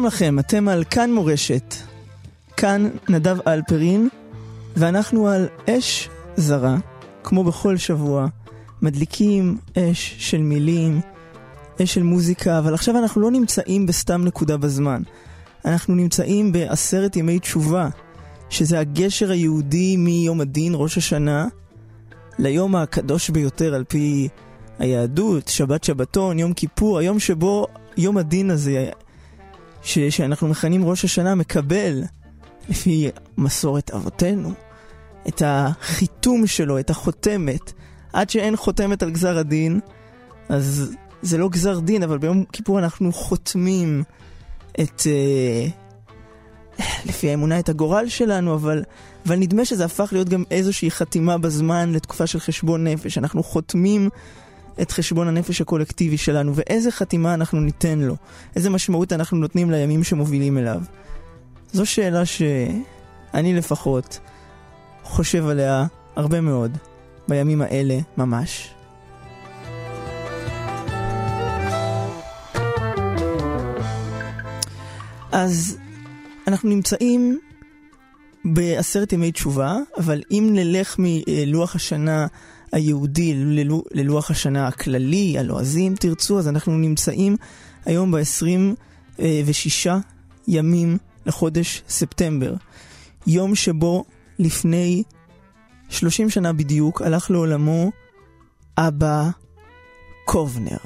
שלום לכם, אתם על כאן מורשת. כאן נדב אלפרין, ואנחנו על אש זרה, כמו בכל שבוע. מדליקים אש של מילים, אש של מוזיקה, אבל עכשיו אנחנו לא נמצאים בסתם נקודה בזמן. אנחנו נמצאים בעשרת ימי תשובה, שזה הגשר היהודי מיום הדין, ראש השנה, ליום הקדוש ביותר על פי היהדות, שבת שבתון, יום כיפור, היום שבו יום הדין הזה ש, שאנחנו מכנים ראש השנה מקבל, לפי מסורת אבותינו, את החיתום שלו, את החותמת. עד שאין חותמת על גזר הדין, אז זה לא גזר דין, אבל ביום כיפור אנחנו חותמים את... אה, לפי האמונה את הגורל שלנו, אבל, אבל נדמה שזה הפך להיות גם איזושהי חתימה בזמן לתקופה של חשבון נפש. אנחנו חותמים את חשבון הנפש הקולקטיבי שלנו, ואיזה חתימה אנחנו ניתן לו, איזה משמעות אנחנו נותנים לימים שמובילים אליו. זו שאלה שאני לפחות חושב עליה הרבה מאוד בימים האלה ממש. אז אנחנו נמצאים בעשרת ימי תשובה, אבל אם נלך מלוח השנה היהודי ללוח, השנה הכללי, הלועזי אם תרצו, אז אנחנו נמצאים היום ב-26 ימים לחודש ספטמבר. יום שבו לפני 30 שנה בדיוק הלך לעולמו אבא קובנר.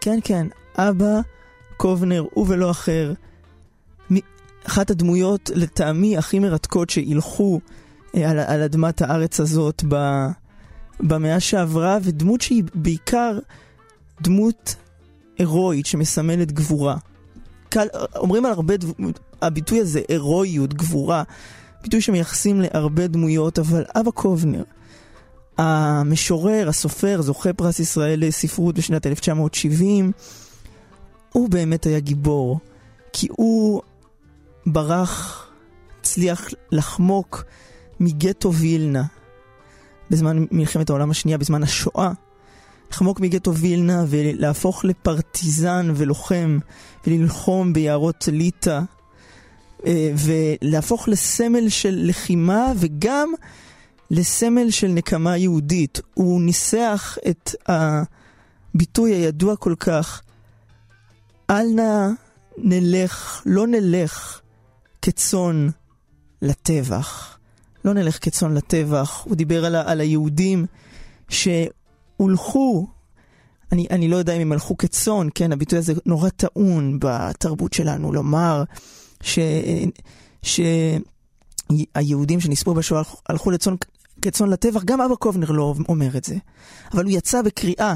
כן, כן, אבא קובנר, ולא אחר. אחת הדמויות לטעמי הכי מרתקות שהילכו אה, על, על אדמת הארץ הזאת ב, במאה שעברה, ודמות שהיא בעיקר דמות הירואית שמסמלת גבורה. קל, אומרים על הרבה דמות, הביטוי הזה, הירואיות, גבורה, ביטוי שמייחסים להרבה דמויות, אבל אבא קובנר, המשורר, הסופר, זוכה פרס ישראל לספרות בשנת 1970, הוא באמת היה גיבור, כי הוא ברח, הצליח לחמוק מגטו וילנה, בזמן מלחמת העולם השנייה, בזמן השואה, לחמוק מגטו וילנה ולהפוך לפרטיזן ולוחם וללחום ביערות ליטא אה, ולהפוך לסמל של לחימה וגם לסמל של נקמה יהודית. הוא ניסח את הביטוי הידוע כל כך, אל נא נלך, לא נלך כצאן לטבח. לא נלך כצאן לטבח. הוא דיבר על, על היהודים שהולכו, אני, אני לא יודע אם הם הלכו כצאן, כן, הביטוי הזה נורא טעון בתרבות שלנו, לומר ש... שהיהודים שנספו בשואה הלכו לצאן כצאן לטבח, גם אבא קובנר לא אומר את זה. אבל הוא יצא בקריאה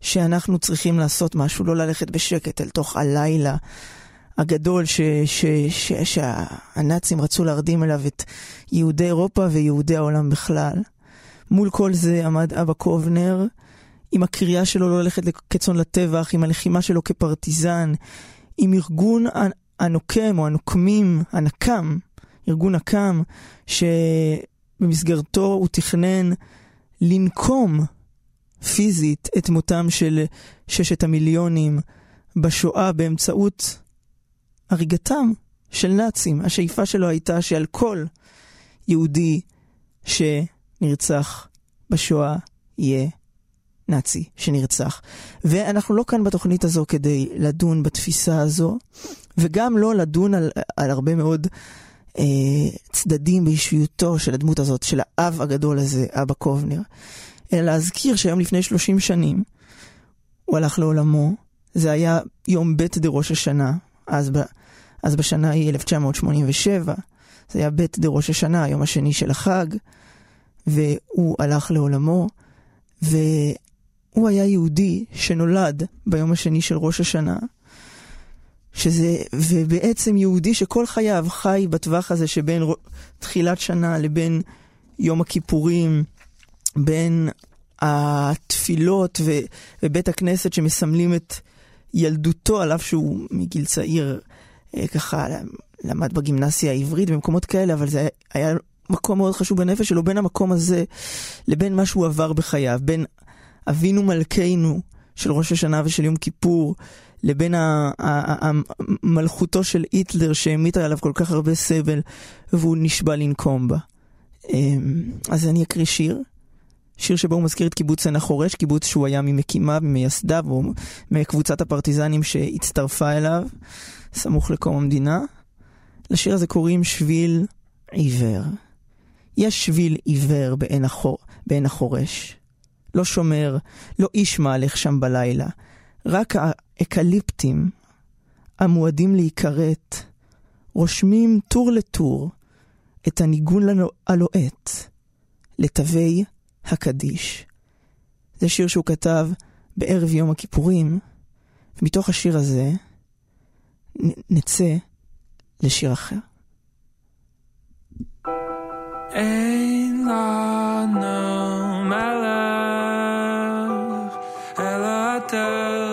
שאנחנו צריכים לעשות משהו, לא ללכת בשקט אל תוך הלילה הגדול ש, ש, ש, שהנאצים רצו להרדים אליו את יהודי אירופה ויהודי העולם בכלל. מול כל זה עמד אבא קובנר, עם הקריאה שלו לא ללכת כצאן לטבח, עם הלחימה שלו כפרטיזן, עם ארגון הנוקם או הנוקמים, הנקם, ארגון נקם, שבמסגרתו הוא תכנן לנקום פיזית את מותם של ששת המיליונים בשואה באמצעות הריגתם של נאצים. השאיפה שלו הייתה שעל כל יהודי שנרצח בשואה יהיה נאצי שנרצח. ואנחנו לא כאן בתוכנית הזו כדי לדון בתפיסה הזו, וגם לא לדון על, על הרבה מאוד אה, צדדים באישיותו של הדמות הזאת, של האב הגדול הזה, אבא קובנר. אלא להזכיר שהיום לפני 30 שנים הוא הלך לעולמו, זה היה יום ב' דראש השנה, אז, ב, אז בשנה היא 1987, זה היה בית דה ראש השנה, היום השני של החג, והוא הלך לעולמו, והוא היה יהודי שנולד ביום השני של ראש השנה, שזה, ובעצם יהודי שכל חייו חי בטווח הזה שבין תחילת שנה לבין יום הכיפורים, בין התפילות ו, ובית הכנסת שמסמלים את ילדותו, על אף שהוא מגיל צעיר ככה למד בגימנסיה העברית במקומות כאלה, אבל זה היה מקום מאוד חשוב בנפש שלו, בין המקום הזה לבין מה שהוא עבר בחייו, בין אבינו מלכנו של ראש השנה ושל יום כיפור, לבין מלכותו של היטלר שהמיטה עליו כל כך הרבה סבל והוא נשבע לנקום בה. אמ, אז אני אקריא שיר, שיר שבו הוא מזכיר את קיבוץ עין החורש, קיבוץ שהוא היה ממקימיו, ממייסדיו, או מקבוצת הפרטיזנים שהצטרפה אליו, סמוך לקום המדינה. לשיר הזה קוראים שביל עיוור. יש שביל עיוור בעין, החור, בעין החורש. לא שומר, לא איש מהלך שם בלילה. רק האקליפטים המועדים להיכרת, רושמים טור לטור את הניגון הלוהט לתווי הקדיש. זה שיר שהוא כתב בערב יום הכיפורים, ומתוך השיר הזה נצא לשיר אחר. אין לנו מלך, אלא אתה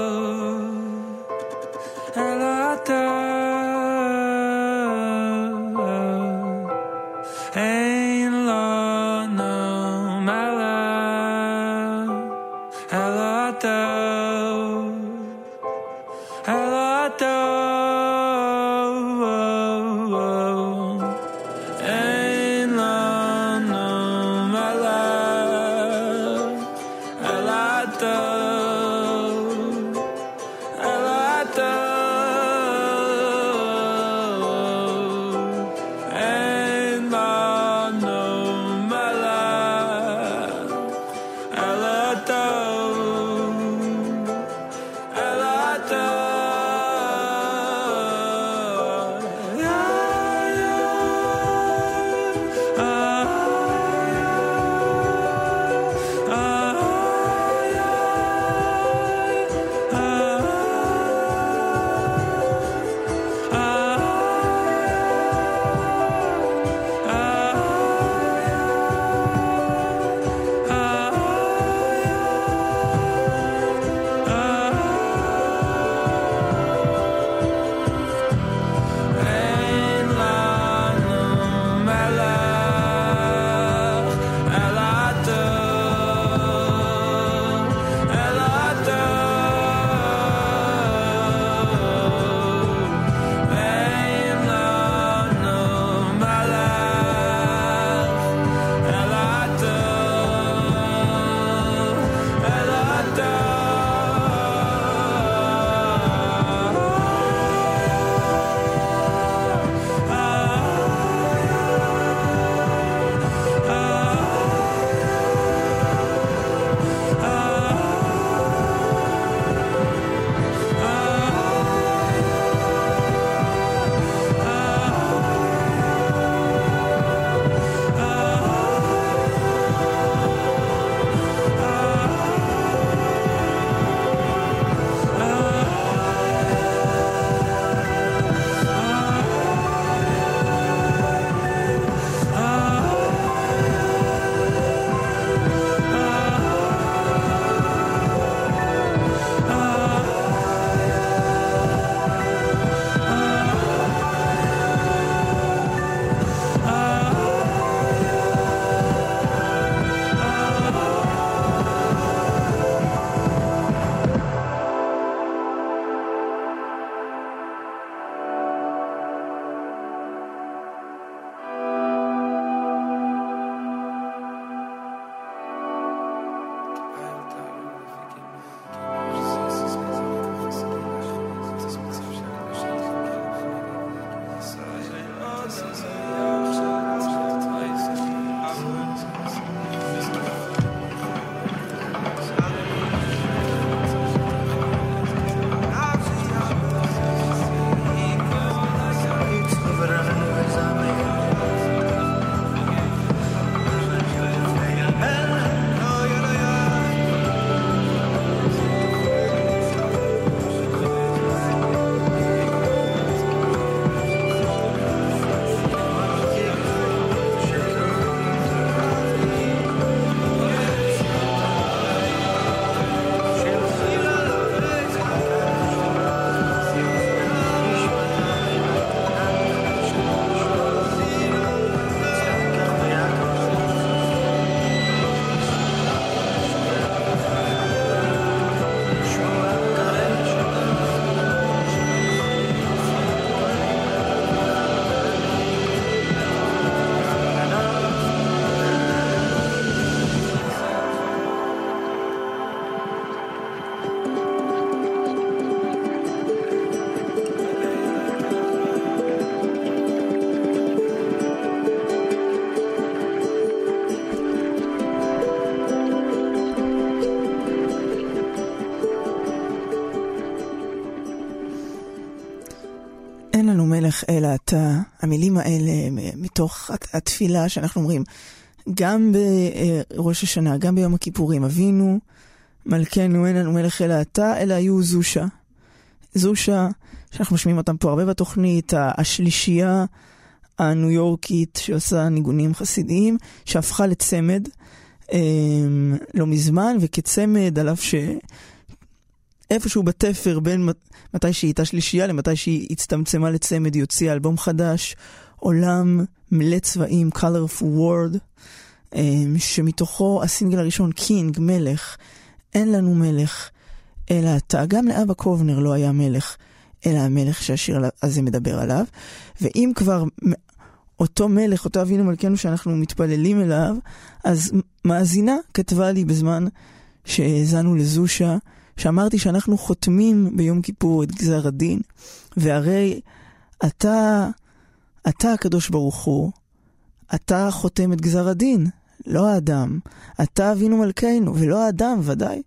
אלא אתה, המילים האלה מתוך התפילה שאנחנו אומרים, גם בראש השנה, גם ביום הכיפורים, אבינו, מלכנו, אין לנו מלך אלא אתה, אלא היו זושה. זושה, שאנחנו משמיעים אותם פה הרבה בתוכנית, השלישייה הניו יורקית שעושה ניגונים חסידיים, שהפכה לצמד אמ, לא מזמן, וכצמד, על אף ש... איפשהו בתפר בין מתי שהיא הייתה שלישייה למתי שהיא הצטמצמה לצמד, היא הוציאה אלבום חדש, עולם מלא צבעים, colorful world, אמ, שמתוכו הסינגל הראשון, קינג, מלך, אין לנו מלך, אלא אתה. גם לאבא קובנר לא היה מלך, אלא המלך שהשיר הזה מדבר עליו. ואם כבר אותו מלך, אותו אבינו מלכנו שאנחנו מתפללים אליו, אז מאזינה כתבה לי בזמן שהאזנו לזושה, שאמרתי שאנחנו חותמים ביום כיפור את גזר הדין, והרי אתה, אתה הקדוש ברוך הוא, אתה חותם את גזר הדין, לא האדם. אתה אבינו מלכנו, ולא האדם, ודאי.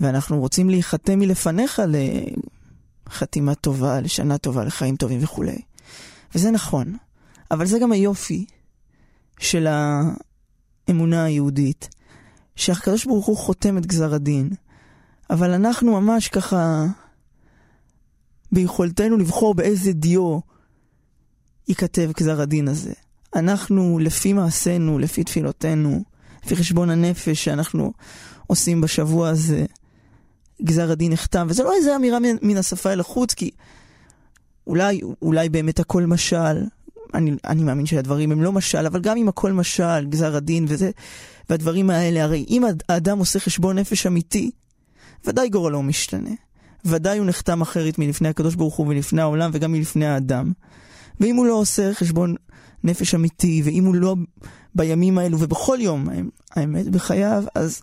ואנחנו רוצים להיחתם מלפניך לחתימה טובה, לשנה טובה, לחיים טובים וכולי. וזה נכון. אבל זה גם היופי של האמונה היהודית, שהקדוש ברוך הוא חותם את גזר הדין, אבל אנחנו ממש ככה, ביכולתנו לבחור באיזה דיו ייכתב גזר הדין הזה. אנחנו, לפי מעשינו, לפי תפילותינו, לפי חשבון הנפש שאנחנו עושים בשבוע הזה, גזר הדין נחתם, וזה לא איזה אמירה מן השפה אל החוץ, כי אולי, אולי באמת הכל משל, אני, אני מאמין שהדברים הם לא משל, אבל גם אם הכל משל, גזר הדין וזה, והדברים האלה, הרי אם האדם עושה חשבון נפש אמיתי, ודאי גורלו משתנה. ודאי הוא נחתם אחרת מלפני הקדוש ברוך הוא ולפני העולם וגם מלפני האדם. ואם הוא לא עושה חשבון נפש אמיתי, ואם הוא לא בימים האלו ובכל יום האמת בחייו, אז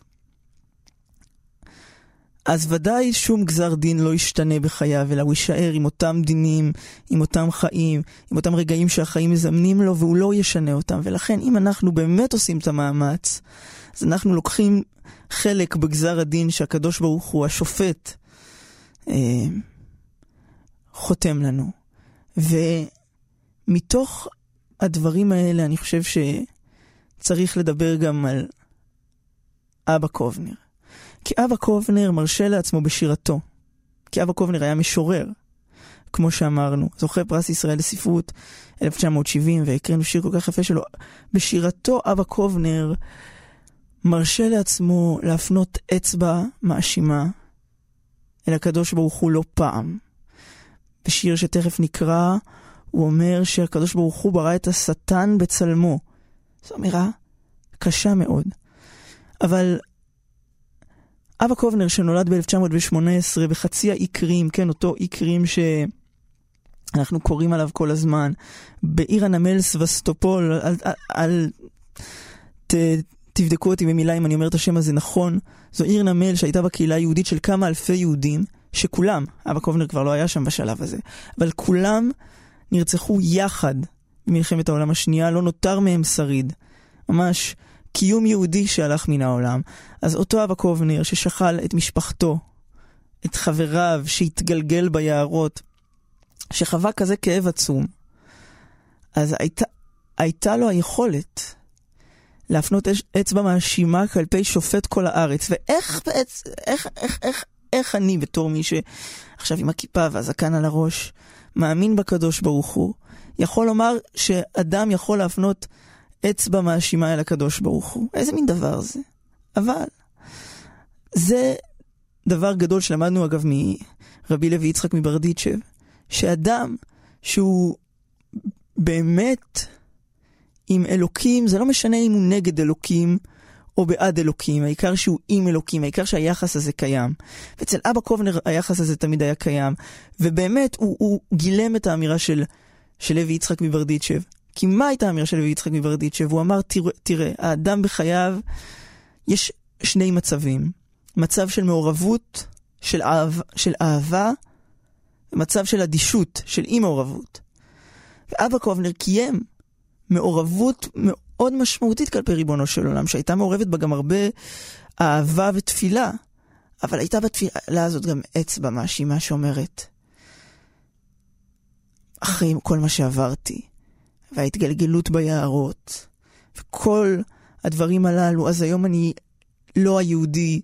אז ודאי שום גזר דין לא ישתנה בחייו, אלא הוא יישאר עם אותם דינים, עם אותם חיים, עם אותם רגעים שהחיים מזמנים לו, והוא לא ישנה אותם. ולכן, אם אנחנו באמת עושים את המאמץ, אז אנחנו לוקחים חלק בגזר הדין שהקדוש ברוך הוא, השופט, אה, חותם לנו. ומתוך הדברים האלה, אני חושב שצריך לדבר גם על אבא קובנר. כי אבא קובנר מרשה לעצמו בשירתו. כי אבא קובנר היה משורר, כמו שאמרנו, זוכה פרס ישראל לספרות 1970, והקראנו שיר כל כך יפה שלו. בשירתו אבא קובנר מרשה לעצמו להפנות אצבע מאשימה אל הקדוש ברוך הוא לא פעם. בשיר שתכף נקרא, הוא אומר שהקדוש ברוך הוא ברא את השטן בצלמו. זו אמירה קשה מאוד. אבל אבא קובנר שנולד ב-1918 בחצי האי קרים, כן, אותו אי קרים שאנחנו קוראים עליו כל הזמן, בעיר הנמל סבסטופול, אל, אל, אל ת, תבדקו אותי במילה אם אני אומר את השם הזה נכון, זו עיר נמל שהייתה בקהילה היהודית של כמה אלפי יהודים, שכולם, אבא קובנר כבר לא היה שם בשלב הזה, אבל כולם נרצחו יחד במלחמת העולם השנייה, לא נותר מהם שריד. ממש קיום יהודי שהלך מן העולם. אז אותו אבא קובנר ששכל את משפחתו, את חבריו שהתגלגל ביערות, שחווה כזה כאב עצום, אז הייתה, הייתה לו היכולת להפנות אצבע מאשימה כלפי שופט כל הארץ. ואיך בעצם, איך, איך, איך, איך אני בתור מי שעכשיו עם הכיפה והזקן על הראש, מאמין בקדוש ברוך הוא, יכול לומר שאדם יכול להפנות אצבע מאשימה אל הקדוש ברוך הוא. איזה מין דבר זה? אבל זה דבר גדול שלמדנו אגב מרבי לוי יצחק מברדיצ'ב, שאדם שהוא באמת עם אלוקים, זה לא משנה אם הוא נגד אלוקים או בעד אלוקים, העיקר שהוא עם אלוקים, העיקר שהיחס הזה קיים. ואצל אבא קובנר היחס הזה תמיד היה קיים, ובאמת הוא, הוא גילם את האמירה של, של לוי יצחק מברדיצ'ב. כי מה הייתה האמירה של לוי יצחק מברדיצ'ב? הוא אמר, תראה, תראה, האדם בחייו, יש שני מצבים. מצב של מעורבות, של, אהב, של אהבה, ומצב של אדישות, של אי מעורבות. ואבא קובנר קיים מעורבות מאוד משמעותית כלפי ריבונו של עולם, שהייתה מעורבת בה גם הרבה אהבה ותפילה, אבל הייתה בתפילה הזאת גם אצבע מאשימה שאומרת, אחרי כל מה שעברתי, וההתגלגלות ביערות, וכל הדברים הללו, אז היום אני לא היהודי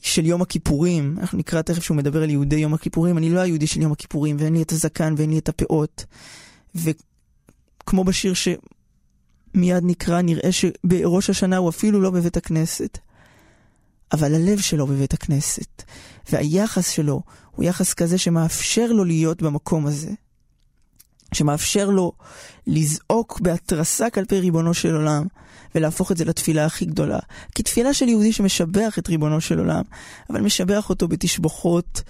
של יום הכיפורים, אנחנו נקרא תכף שהוא מדבר על יהודי יום הכיפורים, אני לא היהודי של יום הכיפורים, ואין לי את הזקן ואין לי את הפאות. וכמו בשיר שמיד נקרא, נראה שבראש השנה הוא אפילו לא בבית הכנסת. אבל הלב שלו בבית הכנסת, והיחס שלו הוא יחס כזה שמאפשר לו להיות במקום הזה. שמאפשר לו לזעוק בהתרסה כלפי ריבונו של עולם, ולהפוך את זה לתפילה הכי גדולה. כי תפילה של יהודי שמשבח את ריבונו של עולם, אבל משבח אותו בתשבחות,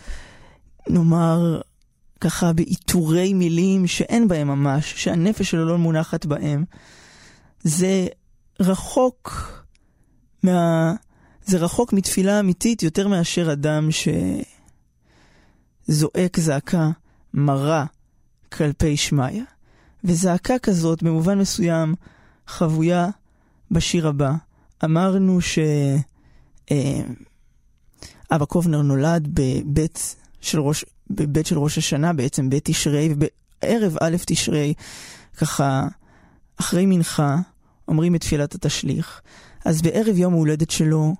נאמר, ככה בעיטורי מילים שאין בהם ממש, שהנפש שלו לא מונחת בהם. זה רחוק מה... זה רחוק מתפילה אמיתית יותר מאשר אדם שזועק זעקה מרה כלפי שמיא. וזעקה כזאת, במובן מסוים, חבויה בשיר הבא. אמרנו שאבא אה, קובנר נולד בבית של ראש, בבית של ראש השנה, בעצם בית תשרי, ובערב א' תשרי, ככה, אחרי מנחה, אומרים את תפילת התשליך. אז בערב יום ההולדת שלו,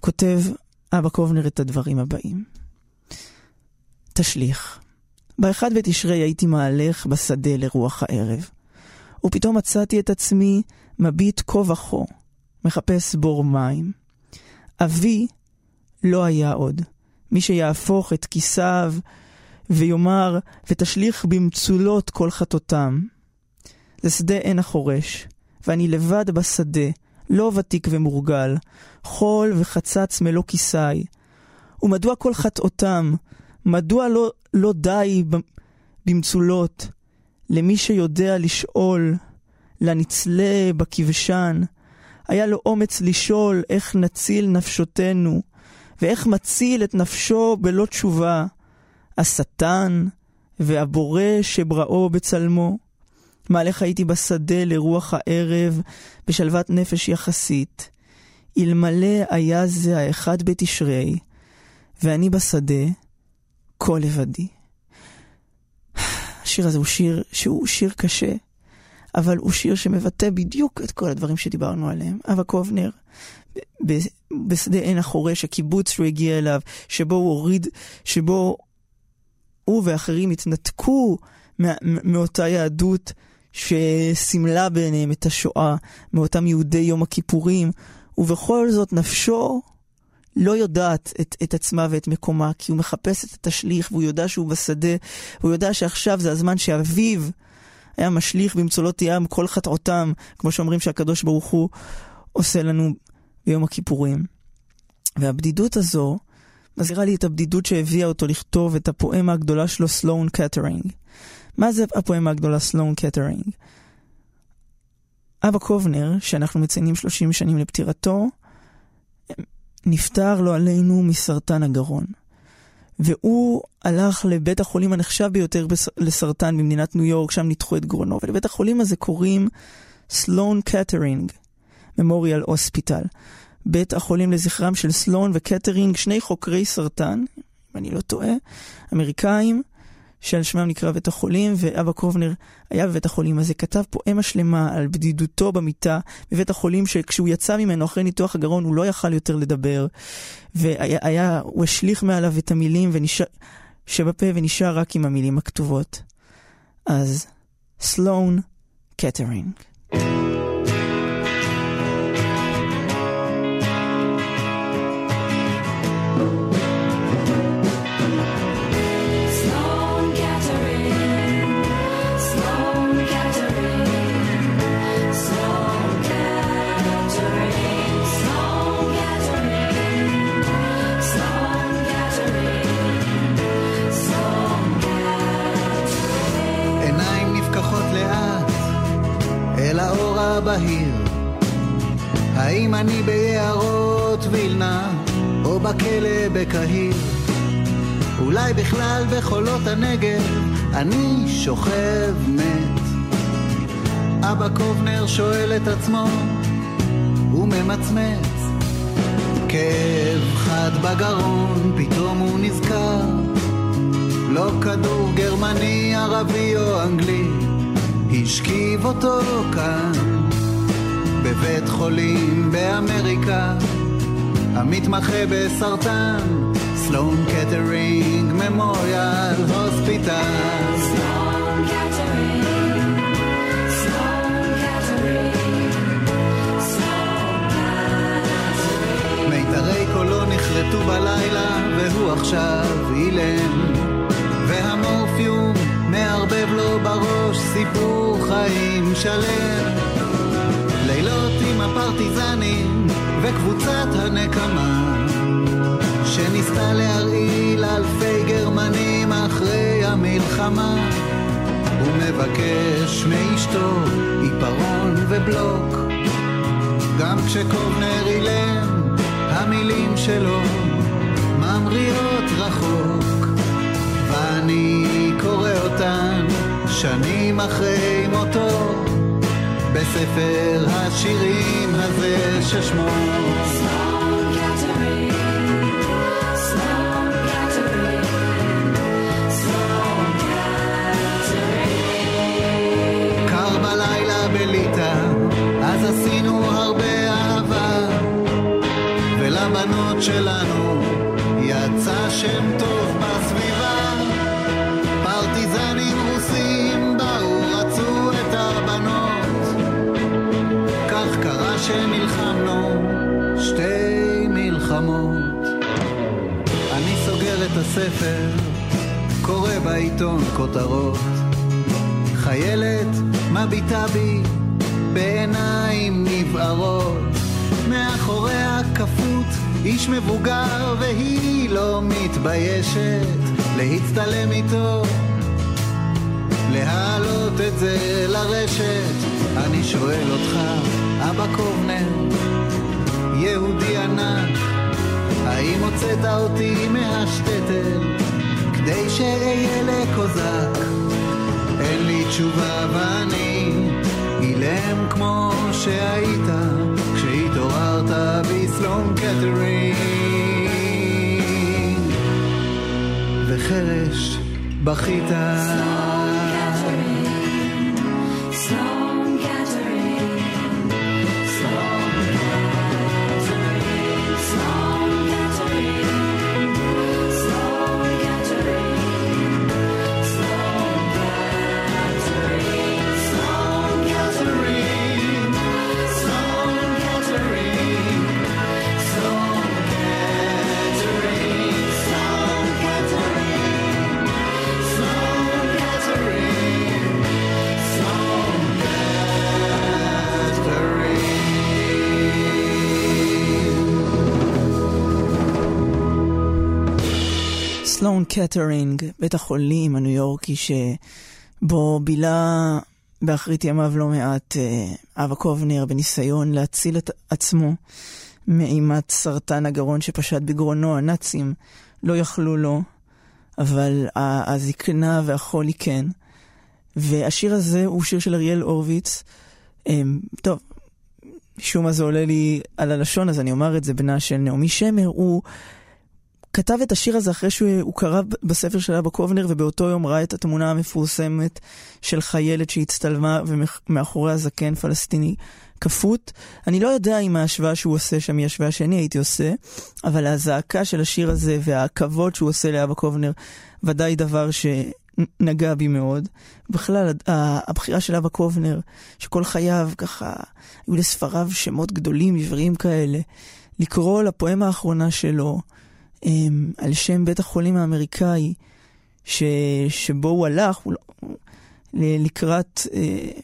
כותב אבא קובנר את הדברים הבאים. תשליך. באחד בתשרי הייתי מהלך בשדה לרוח הערב, ופתאום מצאתי את עצמי מביט כה וכה, מחפש בור מים. אבי לא היה עוד, מי שיהפוך את כיסיו ויאמר, ותשליך במצולות כל חטאותם. זה שדה עין החורש, ואני לבד בשדה, לא ותיק ומורגל, חול וחצץ מלוא כיסי. ומדוע כל חטאותם, מדוע לא, לא די במצולות למי שיודע לשאול, לנצלה בכבשן, היה לו אומץ לשאול איך נציל נפשותנו, ואיך מציל את נפשו בלא תשובה, השטן והבורא שבראו בצלמו. מהלך הייתי בשדה לרוח הערב, בשלוות נפש יחסית. אלמלא היה זה האחד בתשרי, ואני בשדה, כה לבדי. השיר הזה הוא שיר שהוא שיר קשה, אבל הוא שיר שמבטא בדיוק את כל הדברים שדיברנו עליהם. אבא קובנר, בשדה עין החורש, הקיבוץ שהוא הגיע אליו, שבו הוא הוריד, שבו הוא ואחרים התנתקו מאותה יהדות שסימלה ביניהם את השואה, מאותם יהודי יום הכיפורים, ובכל זאת נפשו לא יודעת את, את עצמה ואת מקומה, כי הוא מחפש את התשליך, והוא יודע שהוא בשדה, והוא יודע שעכשיו זה הזמן שאביו היה משליך במצולות ים כל חטאותם, כמו שאומרים שהקדוש ברוך הוא עושה לנו ביום הכיפורים. והבדידות הזו מזכירה לי את הבדידות שהביאה אותו לכתוב את הפואמה הגדולה שלו, סלואן קטרינג. מה זה הפואמה הגדולה סלואן קטרינג? אבא קובנר, שאנחנו מציינים 30 שנים לפטירתו, נפטר, לא עלינו, מסרטן הגרון. והוא הלך לבית החולים הנחשב ביותר לסרטן במדינת ניו יורק, שם ניתחו את גרונו, ולבית החולים הזה קוראים סלואן קטרינג, Memorial Hospital. בית החולים לזכרם של סלואן וקטרינג, שני חוקרי סרטן, אם אני לא טועה, אמריקאים, שעל שמם נקרא בית החולים, ואבא קובנר היה בבית החולים הזה, כתב פואמה שלמה על בדידותו במיטה בבית החולים, שכשהוא יצא ממנו אחרי ניתוח הגרון הוא לא יכל יותר לדבר, והוא השליך מעליו את המילים ונשאר, שבפה ונשאר רק עם המילים הכתובות. אז סלון קטרינג. אני שוכב מת. אבא קובנר שואל את עצמו וממצמץ כאב חד בגרון פתאום הוא נזכר. לא כדור גרמני, ערבי או אנגלי, השכיב אותו כאן, בבית חולים באמריקה, המתמחה בסרטן, סלון קטרינג ממוריאל הוספיטל. נחרטו בלילה והוא עכשיו אילם. והמורפיום מערבב לו בראש סיפור חיים שלם. לילות עם הפרטיזנים וקבוצת הנקמה שניסתה להרעיל אלפי גרמנים אחרי המלחמה. הוא מבקש מאשתו עיפרון ובלוק. גם כשקובנר אילם המילים שלו ממריאות רחוק, ואני קורא אותן שנים אחרי מותו, בספר השירים הזה ששמו שלנו. יצא שם טוב בסביבה. פרטיזנים רוסים באו רצו את הבנות. כך קרה שנלחמנו שתי מלחמות. אני סוגר את הספר קורא בעיתון כותרות. חיילת מביטה בי בעיניים נבערות. מאחוריה כפות איש מבוגר והיא לא מתביישת להצטלם איתו להעלות את זה לרשת אני שואל אותך, אבא קובנר, יהודי ענק, האם הוצאת אותי מהשטטל כדי שאהיה לקוזק? אין לי תשובה ואני אילם כמו שהיית התעוררת בסלון קטרינג וחרש בכית סלון קטרינג, בית החולים הניו יורקי שבו בילה באחרית ימיו לא מעט אה, אבא קובנר בניסיון להציל את עצמו מאימת סרטן הגרון שפשט בגרונו. הנאצים לא יכלו לו, אבל הזקנה והחולי כן. והשיר הזה הוא שיר של אריאל הורוביץ. אה, טוב, משום מה זה עולה לי על הלשון, אז אני אומר את זה, בנה של נעמי שמר, הוא כתב את השיר הזה אחרי שהוא קרא בספר של אבא קובנר, ובאותו יום ראה את התמונה המפורסמת של חיילת שהצטלמה ומאחורי הזקן פלסטיני כפות. אני לא יודע אם ההשוואה שהוא עושה שם היא השוואה שאני הייתי עושה, אבל הזעקה של השיר הזה והכבוד שהוא עושה לאבא קובנר, ודאי דבר שנגע בי מאוד. בכלל, הבחירה של אבא קובנר, שכל חייו ככה, היו לספריו שמות גדולים, עבריים כאלה, לקרוא לפואמה האחרונה שלו, על שם בית החולים האמריקאי ש, שבו הוא הלך הוא, לקראת uh,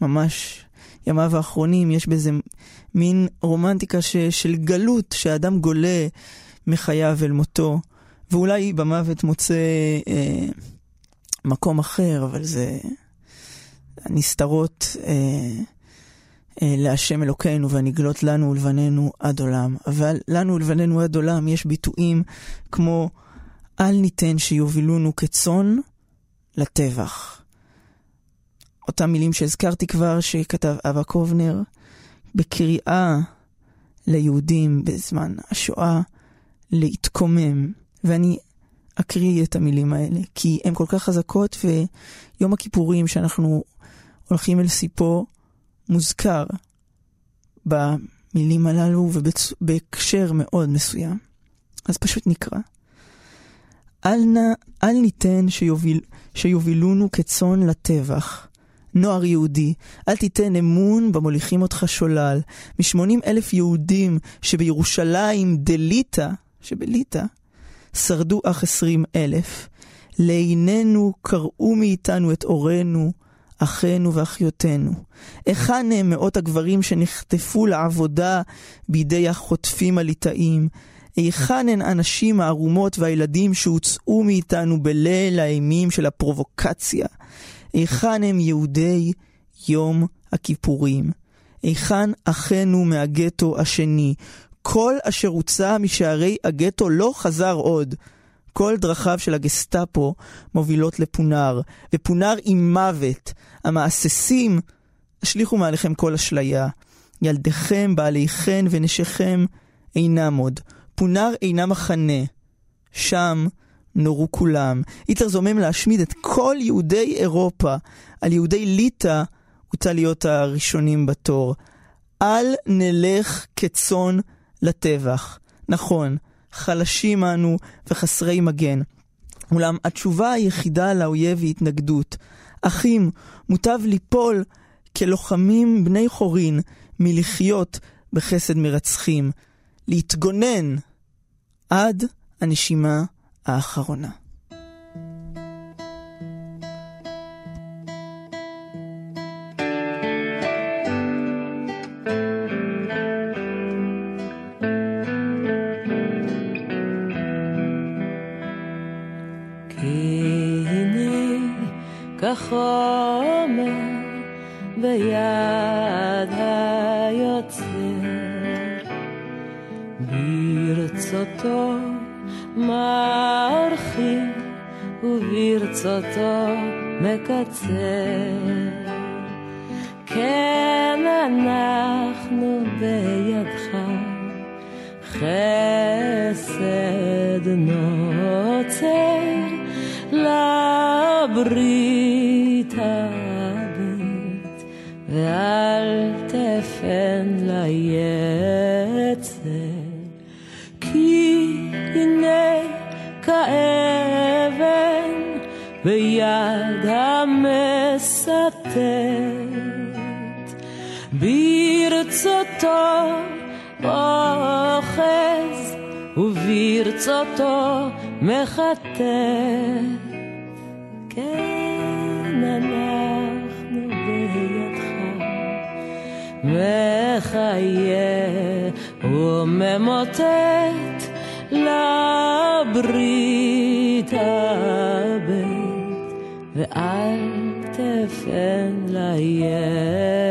ממש ימיו האחרונים, יש בזה מין רומנטיקה ש, של גלות, שהאדם גולה מחייו אל מותו, ואולי במוות מוצא uh, מקום אחר, אבל זה נסתרות uh, אה, להשם אלוקינו והנגלות לנו ולבנינו עד עולם. אבל לנו ולבנינו עד עולם יש ביטויים כמו אל ניתן שיובילונו כצאן לטבח. אותם מילים שהזכרתי כבר, שכתב אבא קובנר, בקריאה ליהודים בזמן השואה להתקומם. ואני אקריא את המילים האלה, כי הן כל כך חזקות, ויום הכיפורים שאנחנו הולכים אל סיפו מוזכר במילים הללו ובהקשר מאוד מסוים. אז פשוט נקרא. אל, נא, אל ניתן שיוביל, שיובילונו כצאן לטבח. נוער יהודי, אל תיתן אמון במוליכים אותך שולל. משמונים אלף יהודים שבירושלים דליטא, שבליטא, שרדו אך עשרים אלף. לעינינו קרעו מאיתנו את אורנו, אחינו ואחיותינו. היכן הם מאות הגברים שנחטפו לעבודה בידי החוטפים הליטאים? היכן הן הנשים הערומות והילדים שהוצאו מאיתנו בליל האימים של הפרובוקציה? היכן הם יהודי יום הכיפורים? היכן אחינו מהגטו השני? כל אשר הוצא משערי הגטו לא חזר עוד. כל דרכיו של הגסטאפו מובילות לפונר, ופונר עם מוות. המעששים, השליכו מעליכם כל אשליה. ילדיכם, בעליכם ונשיכם אינם עוד. פונר אינה מחנה. שם נורו כולם. היטלר זומם להשמיד את כל יהודי אירופה. על יהודי ליטא הוטל להיות הראשונים בתור. אל נלך כצאן לטבח. נכון, חלשים אנו וחסרי מגן. אולם התשובה היחידה לאויב היא התנגדות. אחים, מוטב ליפול כלוחמים בני חורין מלחיות בחסד מרצחים. להתגונן עד הנשימה האחרונה. כחומר ביד היוצר. ברצותו מרחיב וברצותו מקצר. כן אנחנו בידך חסד נוצר. לברית ואל תפן ליצר כי הנה כאבן ביד המסתת ברצותו אוחז וברצותו מחטא כן מחיה וממוטט לברית הבית ואל תפן ליצר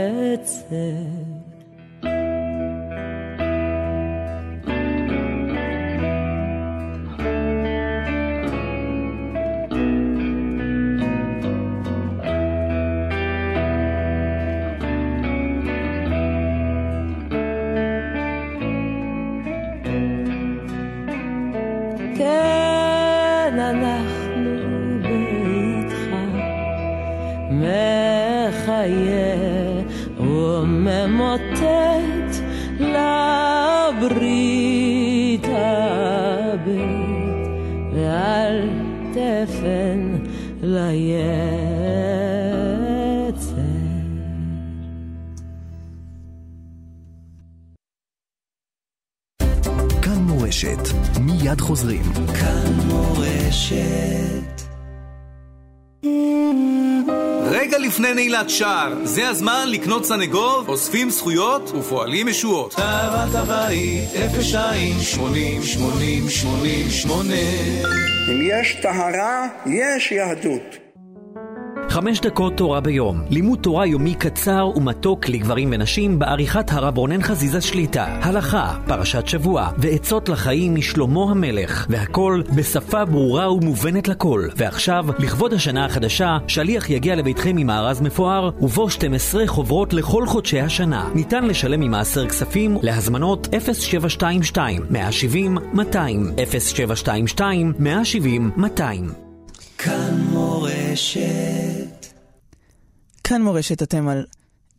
לפני נעילת שער, זה הזמן לקנות סנגוב, אוספים זכויות ופועלים ישועות. טהרת הבית, 02 80 80 80 8 אם יש טהרה, יש יהדות. חמש דקות תורה ביום. לימוד תורה יומי קצר ומתוק לגברים ונשים בעריכת הרב רונן חזיזה שליטה. הלכה, פרשת שבוע ועצות לחיים משלמה המלך. והכל בשפה ברורה ומובנת לכל. ועכשיו, לכבוד השנה החדשה, שליח יגיע לביתכם עם מארז מפואר ובו 12 חוברות לכל חודשי השנה. ניתן לשלם ממעשר כספים להזמנות 0722 170 200 0722 170 200 כאן מורשת. כאן מורשת אתם על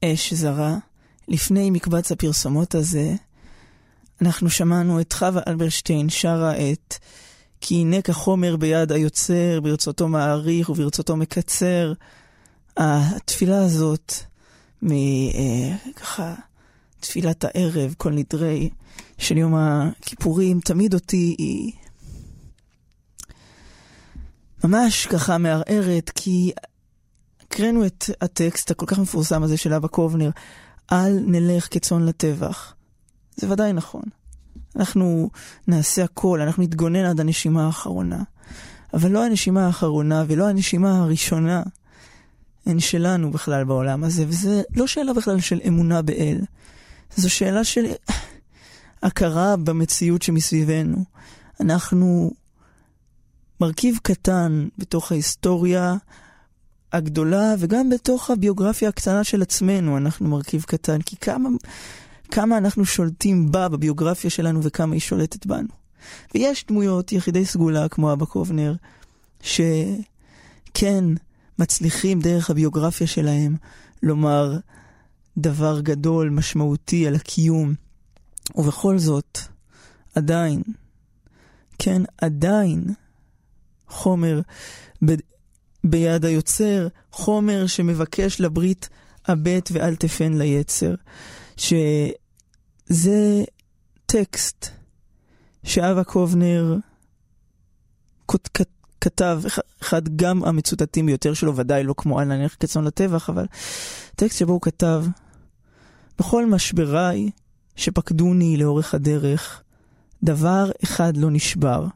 אש זרה. לפני מקבץ הפרסומות הזה, אנחנו שמענו את חווה אלברשטיין שרה את כי הנה כחומר ביד היוצר, ברצותו מעריך וברצותו מקצר. התפילה הזאת, מככה, תפילת הערב, כל נדרי של יום הכיפורים, תמיד אותי היא ממש ככה מערערת, כי הקראנו את הטקסט הכל כך מפורסם הזה של אבא קובנר, אל נלך כצאן לטבח. זה ודאי נכון. אנחנו נעשה הכל, אנחנו נתגונן עד הנשימה האחרונה. אבל לא הנשימה האחרונה ולא הנשימה הראשונה הן שלנו בכלל בעולם הזה, וזה לא שאלה בכלל של אמונה באל. זו שאלה של הכרה במציאות שמסביבנו. אנחנו מרכיב קטן בתוך ההיסטוריה הגדולה וגם בתוך הביוגרפיה הקטנה של עצמנו אנחנו מרכיב קטן, כי כמה, כמה אנחנו שולטים בה, בביוגרפיה שלנו, וכמה היא שולטת בנו. ויש דמויות, יחידי סגולה כמו אבא קובנר, שכן מצליחים דרך הביוגרפיה שלהם לומר דבר גדול, משמעותי על הקיום. ובכל זאת, עדיין, כן, עדיין, חומר ביד היוצר, חומר שמבקש לברית הבט ואל תפן ליצר. שזה טקסט שאבה קובנר כתב, אחד גם המצוטטים ביותר שלו, ודאי לא כמו אל נניח כצאן לטבח, אבל טקסט שבו הוא כתב, בכל משבריי שפקדוני לאורך הדרך, דבר אחד לא נשבר,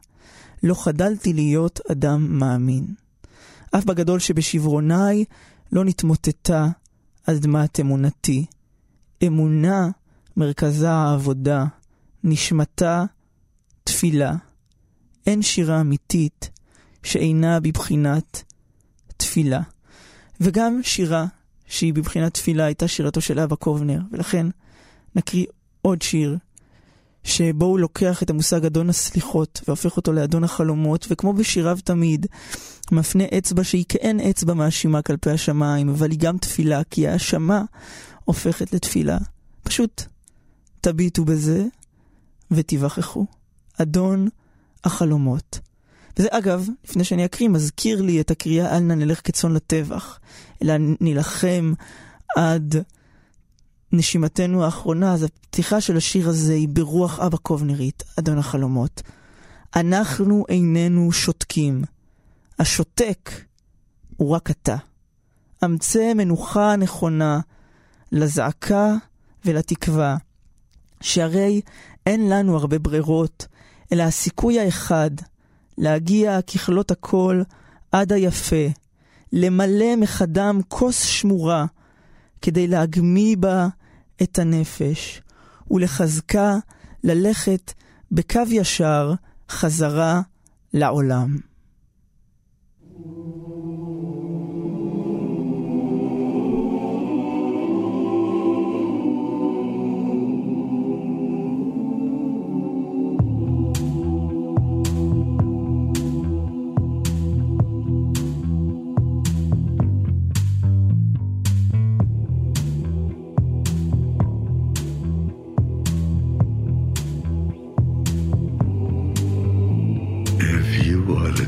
לא חדלתי להיות אדם מאמין. אף בגדול שבשברוני לא נתמוטטה אדמת אמונתי. אמונה מרכזה העבודה, נשמתה תפילה. אין שירה אמיתית שאינה בבחינת תפילה. וגם שירה שהיא בבחינת תפילה הייתה שירתו של אבא קובנר, ולכן נקריא עוד שיר שבו הוא לוקח את המושג אדון הסליחות והופך אותו לאדון החלומות, וכמו בשיריו תמיד, מפנה אצבע שהיא כאין אצבע מאשימה כלפי השמיים, אבל היא גם תפילה, כי האשמה הופכת לתפילה. פשוט תביטו בזה ותיווכחו. אדון החלומות. וזה אגב, לפני שאני אקריא, מזכיר לי את הקריאה אל נא נלך כצאן לטבח, אלא נילחם עד נשימתנו האחרונה, אז הפתיחה של השיר הזה היא ברוח אבא קובנרית, אדון החלומות. אנחנו איננו שותקים. השותק הוא רק אתה. אמצא מנוחה נכונה לזעקה ולתקווה, שהרי אין לנו הרבה ברירות, אלא הסיכוי האחד להגיע ככלות הכל עד היפה, למלא מחדם כוס שמורה, כדי להגמיא בה את הנפש, ולחזקה ללכת בקו ישר חזרה לעולם.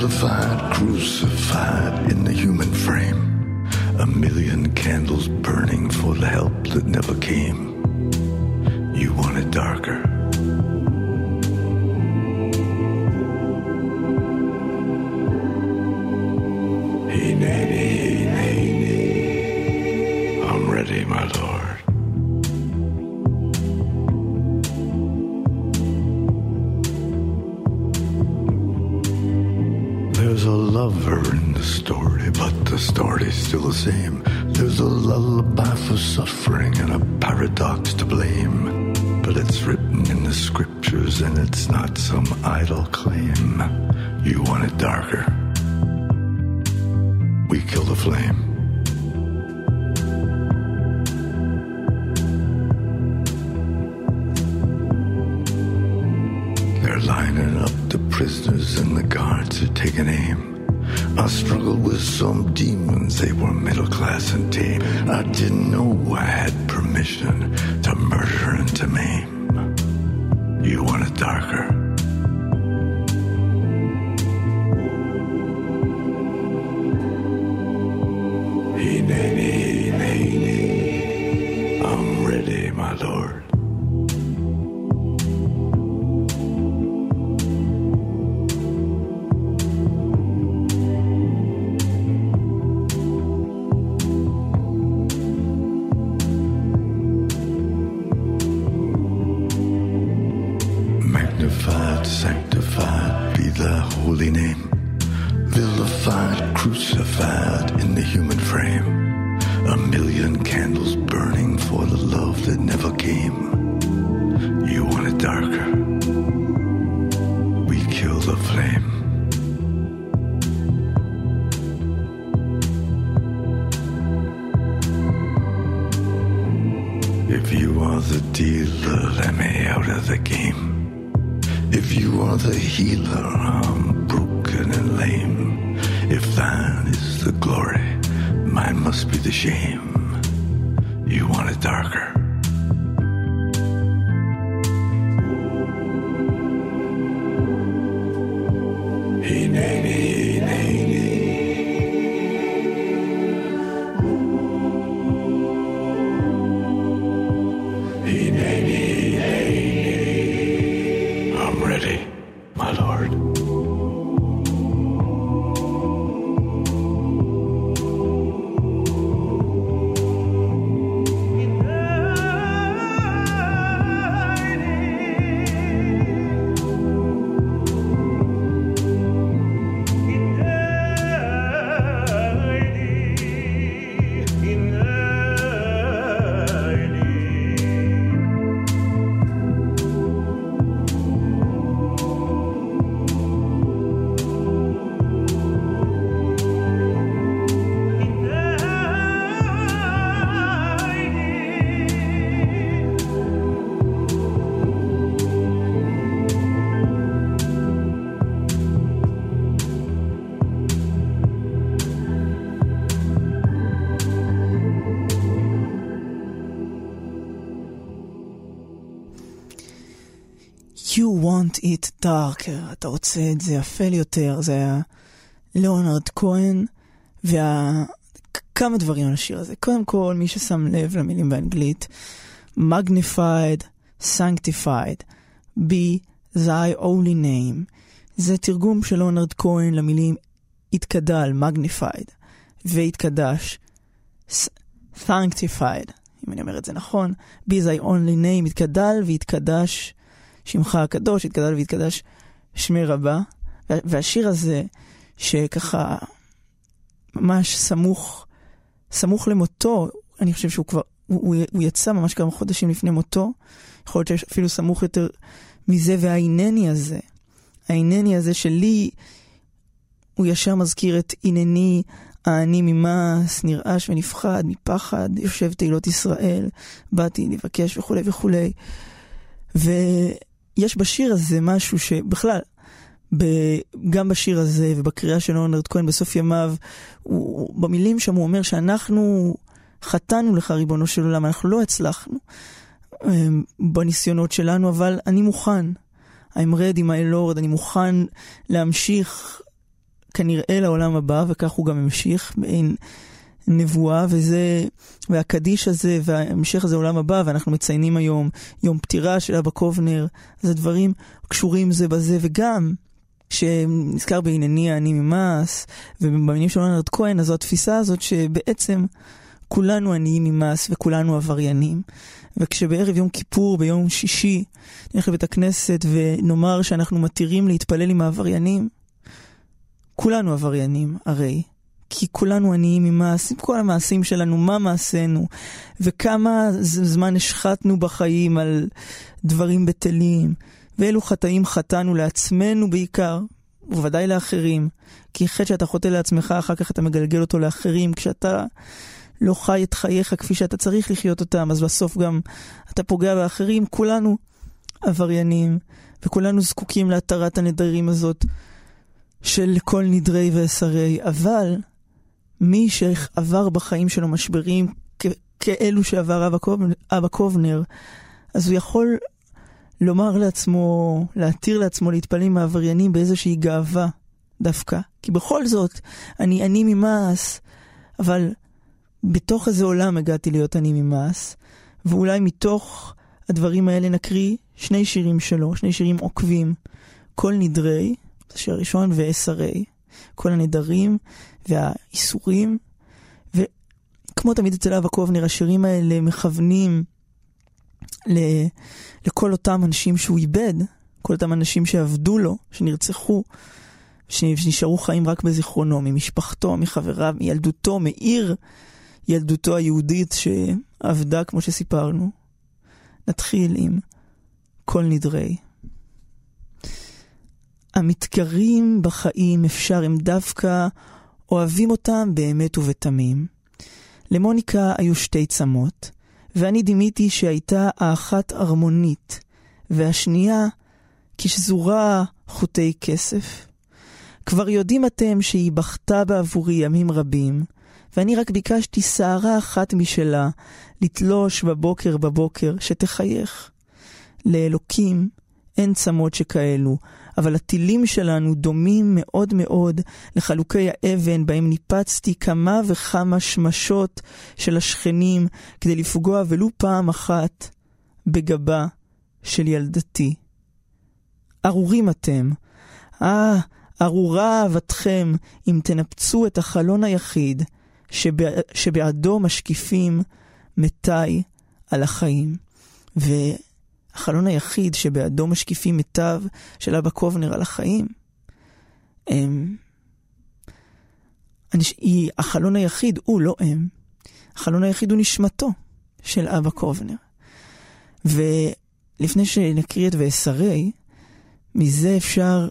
vilified, crucified in the human frame. A million candles burning for the help that never came. You want it darker. The same. There's a lullaby for suffering and a paradox to blame. But it's written in the scriptures and it's not some idle claim. Magnified, sanctified be thy holy name. Vilified, crucified in the human frame. A million candles burning for the love that never came. You want it darker. We kill the flame. If you are the dealer, let me out of the game. If you are the healer, I'm broken and lame. If thine is the glory, mine must be the shame. You want it darker. It darker, אתה רוצה את זה אפל יותר, זה היה ליאונרד כהן, וה... כמה דברים על השיר הזה. קודם כל, מי ששם לב למילים באנגלית, magnified, sanctified, be thy only name. זה תרגום של ליאונרד כהן למילים התקדל, magnified, והתקדש, sanctified, אם אני אומר את זה נכון, be thy only name, התקדל והתקדש. שמך הקדוש, יתגדל ויתקדש שמי רבה. והשיר הזה, שככה ממש סמוך, סמוך למותו, אני חושב שהוא כבר, הוא, הוא יצא ממש כמה חודשים לפני מותו, יכול להיות שיש אפילו סמוך יותר מזה, וההינני הזה, ההינני הזה שלי, הוא ישר מזכיר את הנני העני ממעש, נרעש ונפחד, מפחד, יושב תהילות ישראל, באתי לבקש וכולי וכולי. ו... יש בשיר הזה משהו שבכלל, ב, גם בשיר הזה ובקריאה של אונרד כהן בסוף ימיו, הוא, במילים שם הוא אומר שאנחנו חטאנו לך ריבונו של עולם, אנחנו לא הצלחנו אמ, בניסיונות שלנו, אבל אני מוכן. I'm ready my lord, אני מוכן להמשיך כנראה לעולם הבא, וכך הוא גם המשיך, נבואה, וזה, והקדיש הזה, וההמשך הזה עולם הבא, ואנחנו מציינים היום יום פטירה של אבא קובנר, אז הדברים קשורים זה בזה, וגם, שנזכר בענייני האני ממעש, ובמינים של אונרד כהן, אז זו התפיסה הזאת שבעצם כולנו עניים ממס וכולנו עבריינים. וכשבערב יום כיפור, ביום שישי, נלך לבית הכנסת ונאמר שאנחנו מתירים להתפלל עם העבריינים, כולנו עבריינים, הרי. כי כולנו עניים ממעש, עם כל המעשים שלנו, מה מעשינו, וכמה זמן השחטנו בחיים על דברים בטלים, ואילו חטאים חטאנו לעצמנו בעיקר, ובוודאי לאחרים. כי חטא שאתה חוטא לעצמך, אחר כך אתה מגלגל אותו לאחרים, כשאתה לא חי את חייך כפי שאתה צריך לחיות אותם, אז בסוף גם אתה פוגע באחרים. כולנו עבריינים, וכולנו זקוקים להתרת הנדרים הזאת של כל נדרי ועשרי, אבל מי שעבר בחיים שלו משברים כאלו שעבר אבא קובנר, אבא קובנר, אז הוא יכול לומר לעצמו, להתיר לעצמו להתפלל עם העבריינים באיזושהי גאווה דווקא. כי בכל זאת, אני עני ממעש, אבל בתוך איזה עולם הגעתי להיות עני ממעש, ואולי מתוך הדברים האלה נקריא שני שירים שלו, שני שירים עוקבים. כל נדרי, זה שיר הראשון, ועשרי. כל הנדרים והאיסורים. וכמו תמיד אצל אבא קובנר, השירים האלה מכוונים ל... לכל אותם אנשים שהוא איבד, כל אותם אנשים שעבדו לו, שנרצחו, שנשארו חיים רק בזיכרונו, ממשפחתו, מחבריו, מילדותו, מעיר ילדותו היהודית שעבדה, כמו שסיפרנו. נתחיל עם כל נדרי. המתגרים בחיים אפשר, הם דווקא אוהבים אותם באמת ובתמים. למוניקה היו שתי צמות, ואני דימיתי שהייתה האחת ארמונית, והשנייה כשזורה חוטי כסף. כבר יודעים אתם שהיא בכתה בעבורי ימים רבים, ואני רק ביקשתי שערה אחת משלה לתלוש בבוקר בבוקר, שתחייך. לאלוקים אין צמות שכאלו, אבל הטילים שלנו דומים מאוד מאוד לחלוקי האבן בהם ניפצתי כמה וכמה שמשות של השכנים כדי לפגוע ולו פעם אחת בגבה של ילדתי. ארורים אתם. אה, ארורה אהבתכם אם תנפצו את החלון היחיד שבע... שבעדו משקיפים מתי על החיים. ו... החלון היחיד שבעדו משקיפים מיטב של אבא קובנר על החיים, הם... היא החלון היחיד, הוא לא הם. החלון היחיד הוא נשמתו של אבא קובנר. ולפני שנקריא את ואסרי, מזה אפשר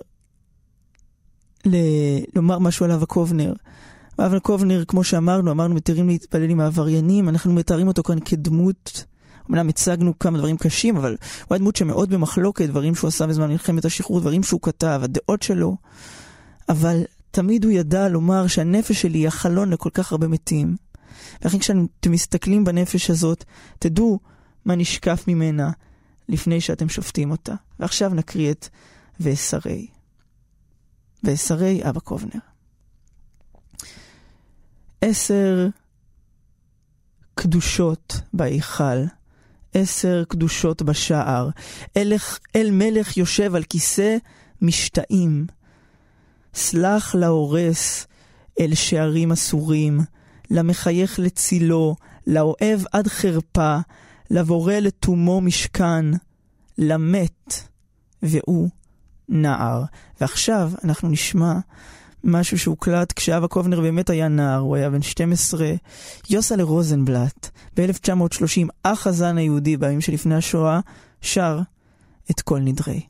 ל- לומר משהו על אבא קובנר. אבא קובנר, כמו שאמרנו, אמרנו מתירים להתפלל עם העבריינים, אנחנו מתארים אותו כאן כדמות אמנם הצגנו כמה דברים קשים, אבל הוא היה דמות שמאוד במחלוקת, דברים שהוא עשה בזמן מלחמת השחרור, דברים שהוא כתב, הדעות שלו. אבל תמיד הוא ידע לומר שהנפש שלי היא החלון לכל כך הרבה מתים. ולכן כשאתם מסתכלים בנפש הזאת, תדעו מה נשקף ממנה לפני שאתם שופטים אותה. ועכשיו נקריא את ואסרי. ואסרי אבא קובנר. עשר קדושות בהיכל, עשר קדושות בשער. אלך, אל מלך יושב על כיסא משתאים. סלח להורס אל שערים אסורים, למחייך לצילו, לאוהב עד חרפה, לבורא לתומו משכן, למת, והוא נער. ועכשיו אנחנו נשמע משהו שהוקלט כשאבא קובנר באמת היה נער, הוא היה בן 12. יוסלה רוזנבלט, ב-1930, אח הזן היהודי בימים שלפני השואה, שר את כל נדרי.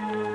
כן,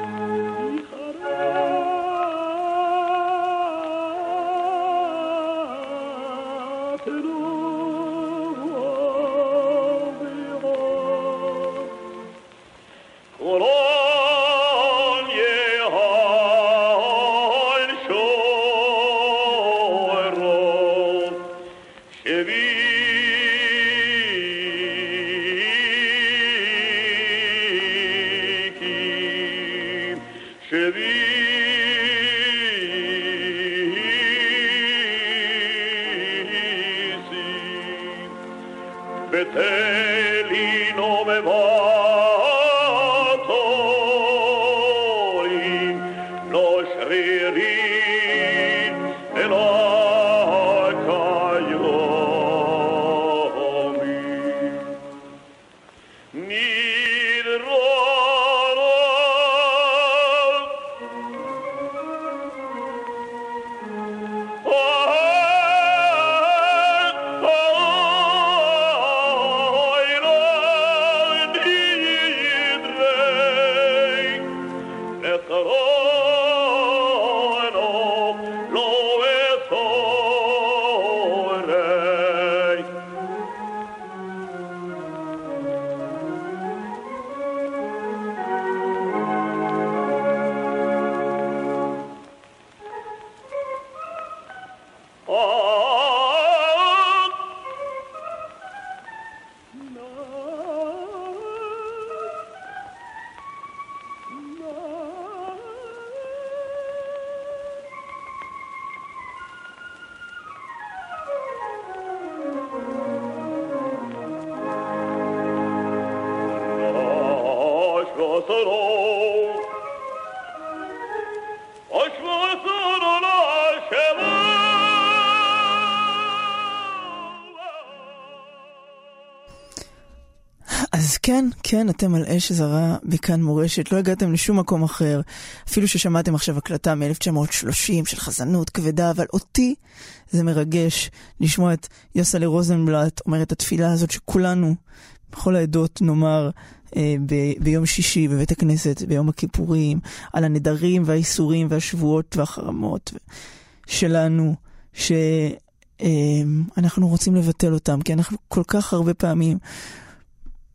כן, אתם על אש זרה בכאן מורשת, לא הגעתם לשום מקום אחר. אפילו ששמעתם עכשיו הקלטה מ-1930 של חזנות כבדה, אבל אותי זה מרגש לשמוע את יוסלה רוזנבלט אומר את התפילה הזאת שכולנו, בכל העדות, נאמר אה, ב- ביום שישי בבית הכנסת, ביום הכיפורים, על הנדרים והאיסורים והשבועות והחרמות שלנו, שאנחנו אה, רוצים לבטל אותם, כי אנחנו כל כך הרבה פעמים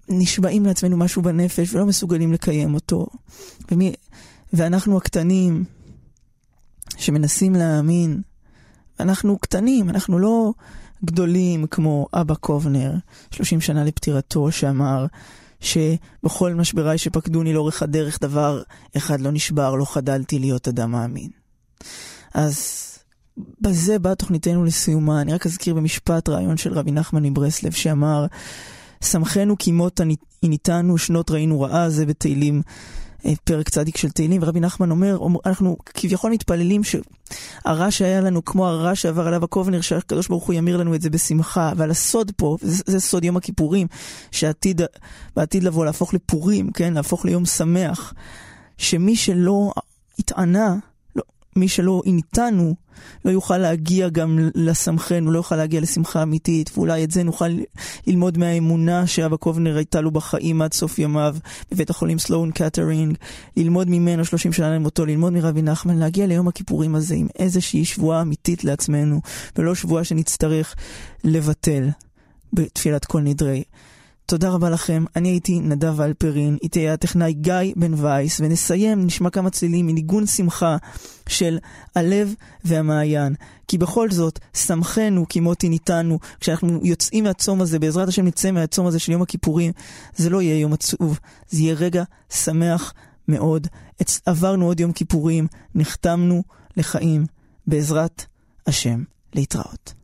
נשבעים לעצמנו משהו בנפש ולא מסוגלים לקיים אותו. ומי, ואנחנו הקטנים שמנסים להאמין, אנחנו קטנים, אנחנו לא גדולים כמו אבא קובנר, 30 שנה לפטירתו, שאמר שבכל משבריי שפקדוני לאורך הדרך דבר אחד לא נשבר, לא חדלתי להיות אדם מאמין. אז בזה באה תוכניתנו לסיומה. אני רק אזכיר במשפט רעיון של רבי נחמן מברסלב שאמר שמחנו כי מות עניתנו, שנות ראינו רעה, זה בתהילים, אה, פרק צדיק של תהילים, ורבי נחמן אומר, אנחנו כביכול מתפללים שהרע שהיה לנו כמו הרע שעבר עליו הקובנר, שהקדוש ברוך הוא ימיר לנו את זה בשמחה, אבל הסוד פה, וזה זה סוד יום הכיפורים, שעתיד, בעתיד לבוא להפוך לפורים, כן, להפוך ליום שמח, שמי שלא התענה, מי שלא עניתנו, לא יוכל להגיע גם לשמחנו, לא יוכל להגיע לשמחה אמיתית, ואולי את זה נוכל ללמוד מהאמונה שאבא קובנר הייתה לו בחיים עד סוף ימיו בבית החולים סלואון קטרינג, ללמוד ממנו 30 שנה למותו, ללמוד מרבי נחמן, להגיע ליום הכיפורים הזה עם איזושהי שבועה אמיתית לעצמנו, ולא שבועה שנצטרך לבטל בתפילת כל נדרי. תודה רבה לכם, אני הייתי נדב אלפרין, איתי היה הטכנאי גיא בן וייס, ונסיים, נשמע כמה צלילים מניגון שמחה של הלב והמעיין. כי בכל זאת, שמחנו כמותי ניתנו, כשאנחנו יוצאים מהצום הזה, בעזרת השם נצא מהצום הזה של יום הכיפורים, זה לא יהיה יום עצוב, זה יהיה רגע שמח מאוד. עברנו עוד יום כיפורים, נחתמנו לחיים, בעזרת השם, להתראות.